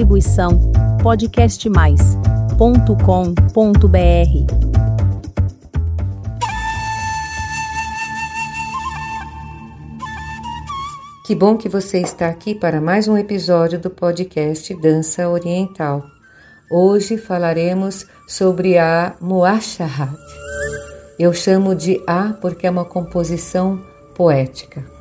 Distribuição podcastmais.com.br. Que bom que você está aqui para mais um episódio do podcast Dança Oriental. Hoje falaremos sobre a Muashahat. Eu chamo de A porque é uma composição poética.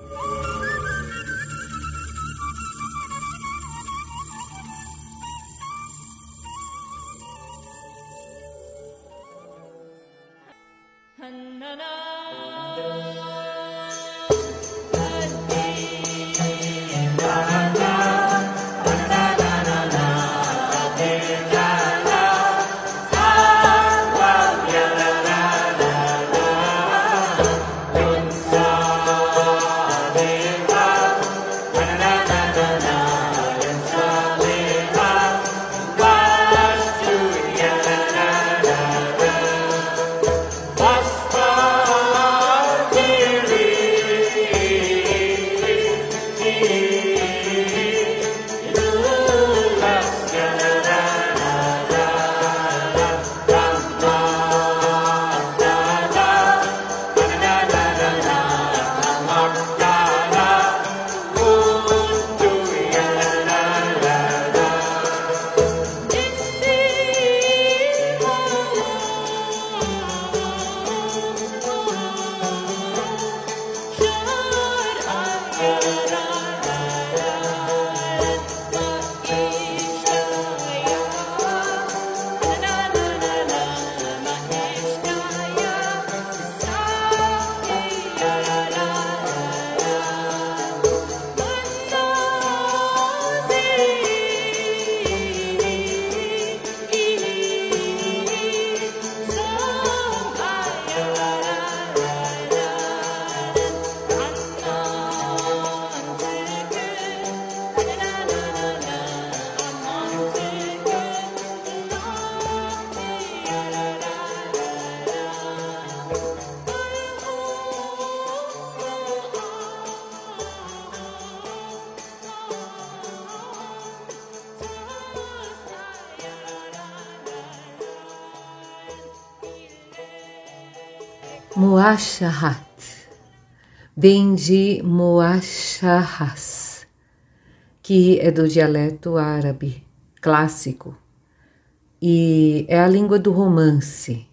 Moashahat, vem de Moashahas, que é do dialeto árabe clássico e é a língua do romance.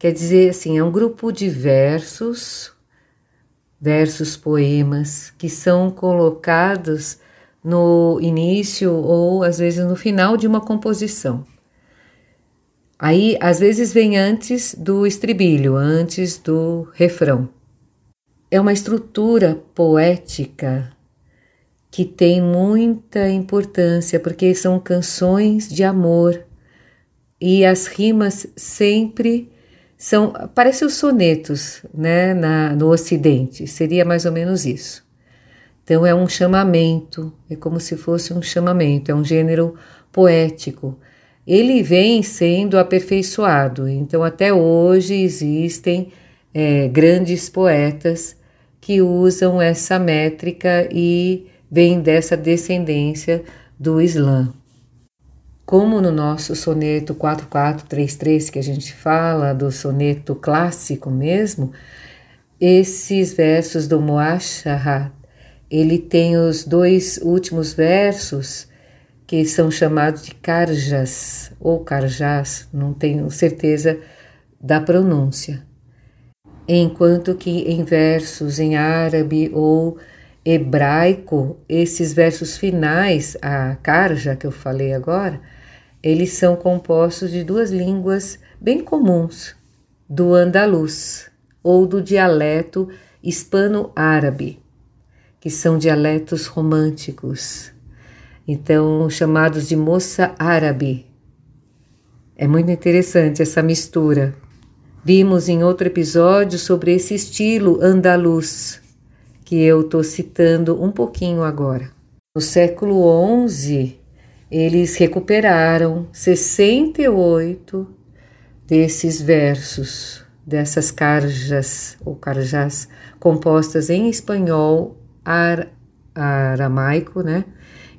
Quer dizer assim, é um grupo de versos, versos, poemas que são colocados no início ou às vezes no final de uma composição. Aí, às vezes, vem antes do estribilho, antes do refrão. É uma estrutura poética que tem muita importância, porque são canções de amor e as rimas sempre são. Parecem os sonetos né, na, no Ocidente, seria mais ou menos isso. Então, é um chamamento, é como se fosse um chamamento, é um gênero poético ele vem sendo aperfeiçoado. Então, até hoje existem é, grandes poetas que usam essa métrica e vem dessa descendência do Islã. Como no nosso soneto 4433 que a gente fala, do soneto clássico mesmo, esses versos do Muashahat, ele tem os dois últimos versos que são chamados de carjas ou carjás, não tenho certeza da pronúncia. Enquanto que em versos em árabe ou hebraico, esses versos finais, a carja que eu falei agora, eles são compostos de duas línguas bem comuns, do andaluz ou do dialeto hispano-árabe, que são dialetos românticos então chamados de moça árabe. É muito interessante essa mistura. Vimos em outro episódio sobre esse estilo andaluz, que eu estou citando um pouquinho agora. No século XI, eles recuperaram 68 desses versos, dessas carjas ou carjas compostas em espanhol, ar, aramaico, né?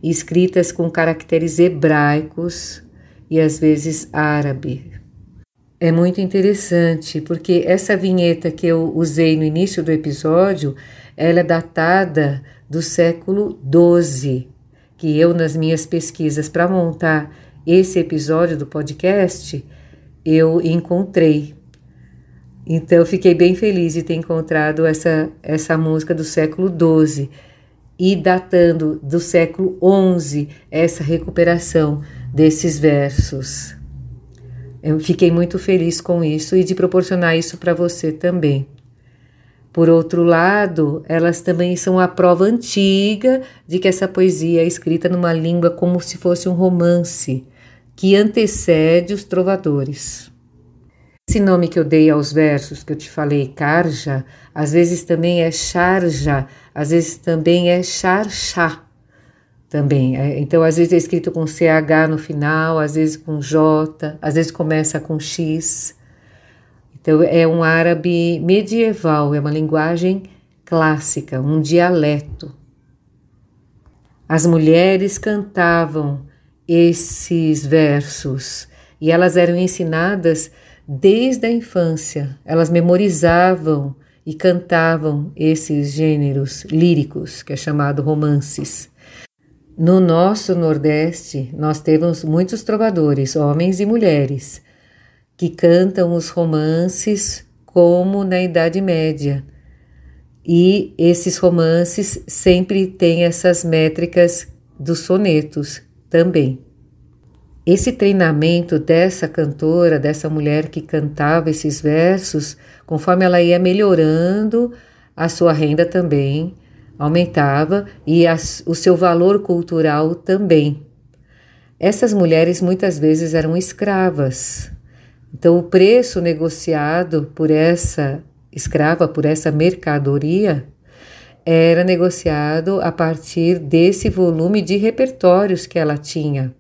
Escritas com caracteres hebraicos e às vezes árabe. É muito interessante porque essa vinheta que eu usei no início do episódio, ela é datada do século XII, que eu nas minhas pesquisas para montar esse episódio do podcast, eu encontrei. Então fiquei bem feliz de ter encontrado essa, essa música do século XII e datando do século XI essa recuperação desses versos. Eu fiquei muito feliz com isso e de proporcionar isso para você também. Por outro lado, elas também são a prova antiga de que essa poesia é escrita numa língua como se fosse um romance que antecede os trovadores. Esse nome que eu dei aos versos que eu te falei, Karja, às vezes também é Sharja, às vezes também é Sharshá. Também. É, então, às vezes é escrito com CH no final, às vezes com J, às vezes começa com X. Então, é um árabe medieval, é uma linguagem clássica, um dialeto. As mulheres cantavam esses versos e elas eram ensinadas desde a infância. Elas memorizavam e cantavam esses gêneros líricos, que é chamado romances. No nosso Nordeste, nós temos muitos trovadores, homens e mulheres, que cantam os romances como na Idade Média. E esses romances sempre têm essas métricas dos sonetos também. Esse treinamento dessa cantora, dessa mulher que cantava esses versos, conforme ela ia melhorando, a sua renda também aumentava e o seu valor cultural também. Essas mulheres muitas vezes eram escravas. Então, o preço negociado por essa escrava, por essa mercadoria, era negociado a partir desse volume de repertórios que ela tinha.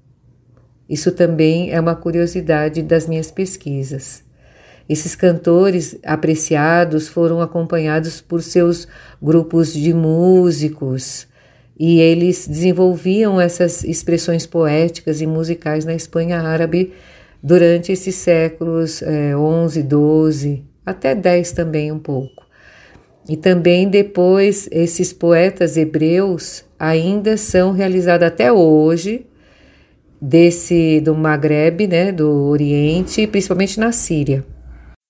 Isso também é uma curiosidade das minhas pesquisas. Esses cantores apreciados foram acompanhados por seus grupos de músicos e eles desenvolviam essas expressões poéticas e musicais na Espanha árabe durante esses séculos é, 11, 12, até 10 também um pouco. E também depois esses poetas hebreus ainda são realizados até hoje desse do Maghreb, né, do Oriente, principalmente na Síria.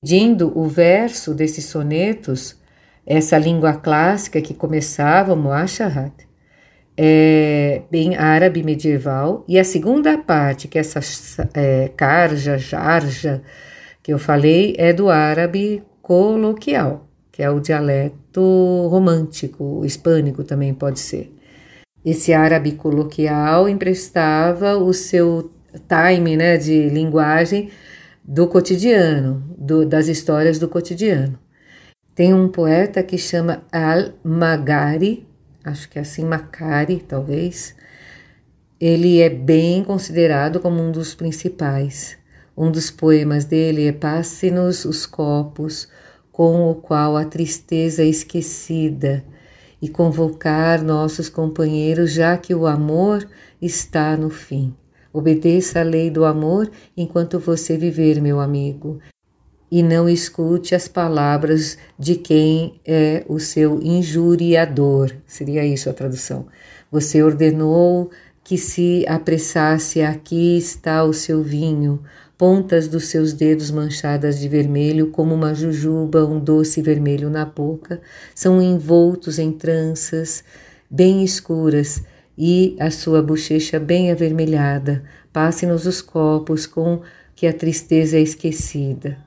Pedindo o verso desses sonetos, essa língua clássica que começava, Muasharat, é, bem árabe medieval, e a segunda parte, que é essa é, Karja, Jarja, que eu falei, é do árabe coloquial, que é o dialeto romântico, hispânico também pode ser. Esse árabe coloquial emprestava o seu time né, de linguagem do cotidiano, do, das histórias do cotidiano. Tem um poeta que chama Al-Magari, acho que é assim, Macari, talvez. Ele é bem considerado como um dos principais. Um dos poemas dele é Passe-nos os copos, com o qual a tristeza esquecida e convocar nossos companheiros, já que o amor está no fim. Obedeça a lei do amor enquanto você viver, meu amigo, e não escute as palavras de quem é o seu injuriador. Seria isso a tradução. Você ordenou que se apressasse, aqui está o seu vinho, pontas dos seus dedos manchadas de vermelho, como uma jujuba, um doce vermelho na boca, são envoltos em tranças bem escuras e a sua bochecha bem avermelhada. Passe-nos os copos com que a tristeza é esquecida.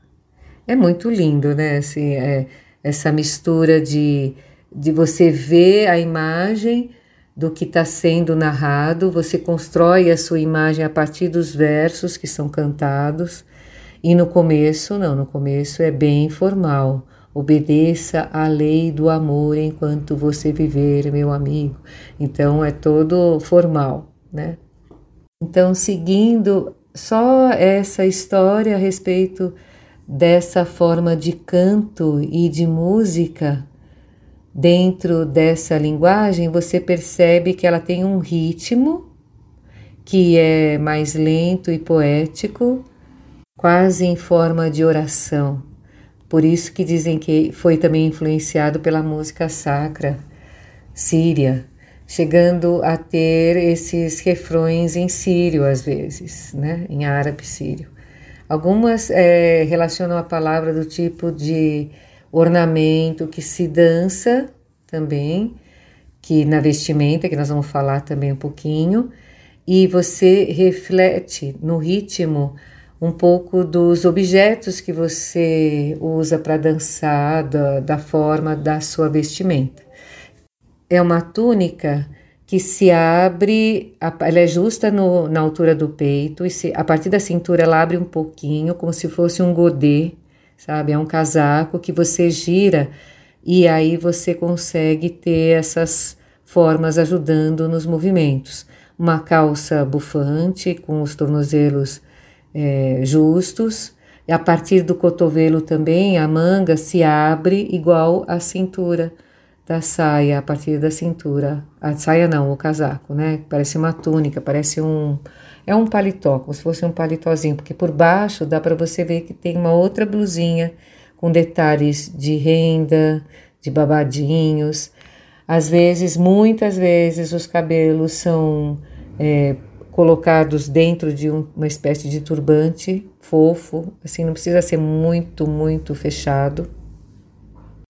É muito lindo, né? Assim, é, essa mistura de, de você ver a imagem do que está sendo narrado, você constrói a sua imagem a partir dos versos que são cantados. E no começo, não, no começo é bem formal. Obedeça à lei do amor enquanto você viver, meu amigo. Então é todo formal, né? Então, seguindo só essa história a respeito dessa forma de canto e de música, dentro dessa linguagem, você percebe que ela tem um ritmo que é mais lento e poético, quase em forma de oração. Por isso que dizem que foi também influenciado pela música sacra síria, chegando a ter esses refrões em sírio às vezes, né, em árabe sírio. Algumas é, relacionam a palavra do tipo de ornamento que se dança também, que na vestimenta, que nós vamos falar também um pouquinho, e você reflete no ritmo um pouco dos objetos que você usa para dançar, da, da forma da sua vestimenta. É uma túnica que se abre, ela é justa no, na altura do peito, e se, a partir da cintura ela abre um pouquinho, como se fosse um godê, sabe? É um casaco que você gira e aí você consegue ter essas formas ajudando nos movimentos. Uma calça bufante com os tornozelos é, justos, e a partir do cotovelo também a manga se abre igual à cintura da saia, a partir da cintura. A saia não, o casaco, né? Parece uma túnica, parece um. É um paletó, como se fosse um paletózinho, porque por baixo dá para você ver que tem uma outra blusinha com detalhes de renda, de babadinhos. Às vezes, muitas vezes, os cabelos são é, colocados dentro de um, uma espécie de turbante fofo, assim, não precisa ser muito, muito fechado.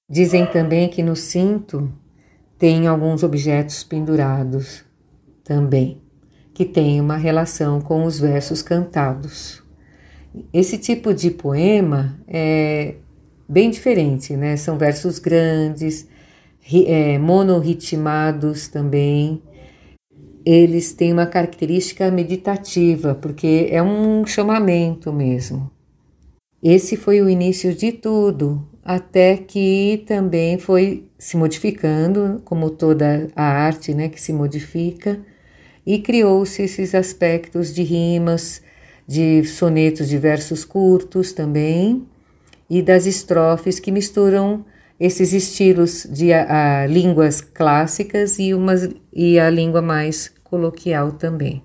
Dizem também que no cinto tem alguns objetos pendurados também, que tem uma relação com os versos cantados. Esse tipo de poema é bem diferente, né? São versos grandes, é, monorritmados também, eles têm uma característica meditativa, porque é um chamamento mesmo. Esse foi o início de tudo, até que também foi se modificando, como toda a arte né, que se modifica, e criou-se esses aspectos de rimas, de sonetos de versos curtos também, e das estrofes que misturam esses estilos de a, a, línguas clássicas e, umas, e a língua mais coloquial também.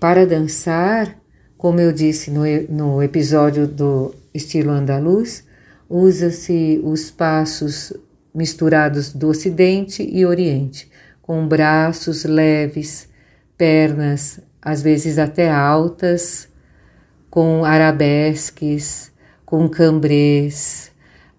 Para dançar, como eu disse no, no episódio do estilo andaluz, usa-se os passos misturados do Ocidente e Oriente, com braços leves, pernas às vezes até altas, com arabesques, com cambrês,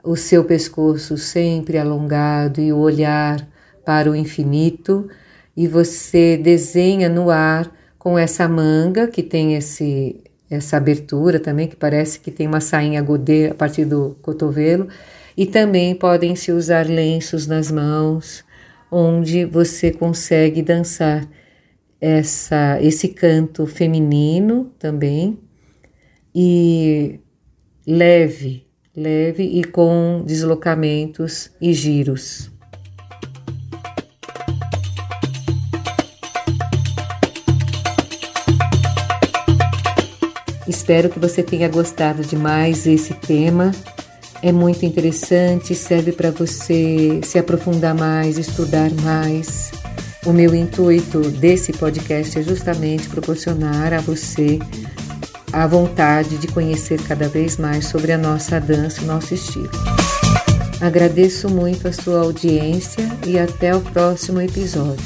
o seu pescoço sempre alongado e o olhar para o infinito, e você desenha no ar com essa manga que tem esse essa abertura também que parece que tem uma sainha godê a partir do cotovelo e também podem se usar lenços nas mãos onde você consegue dançar essa esse canto feminino também e leve leve e com deslocamentos e giros. Espero que você tenha gostado de mais esse tema. É muito interessante, serve para você se aprofundar mais, estudar mais. O meu intuito desse podcast é justamente proporcionar a você a vontade de conhecer cada vez mais sobre a nossa dança, o nosso estilo. Agradeço muito a sua audiência e até o próximo episódio.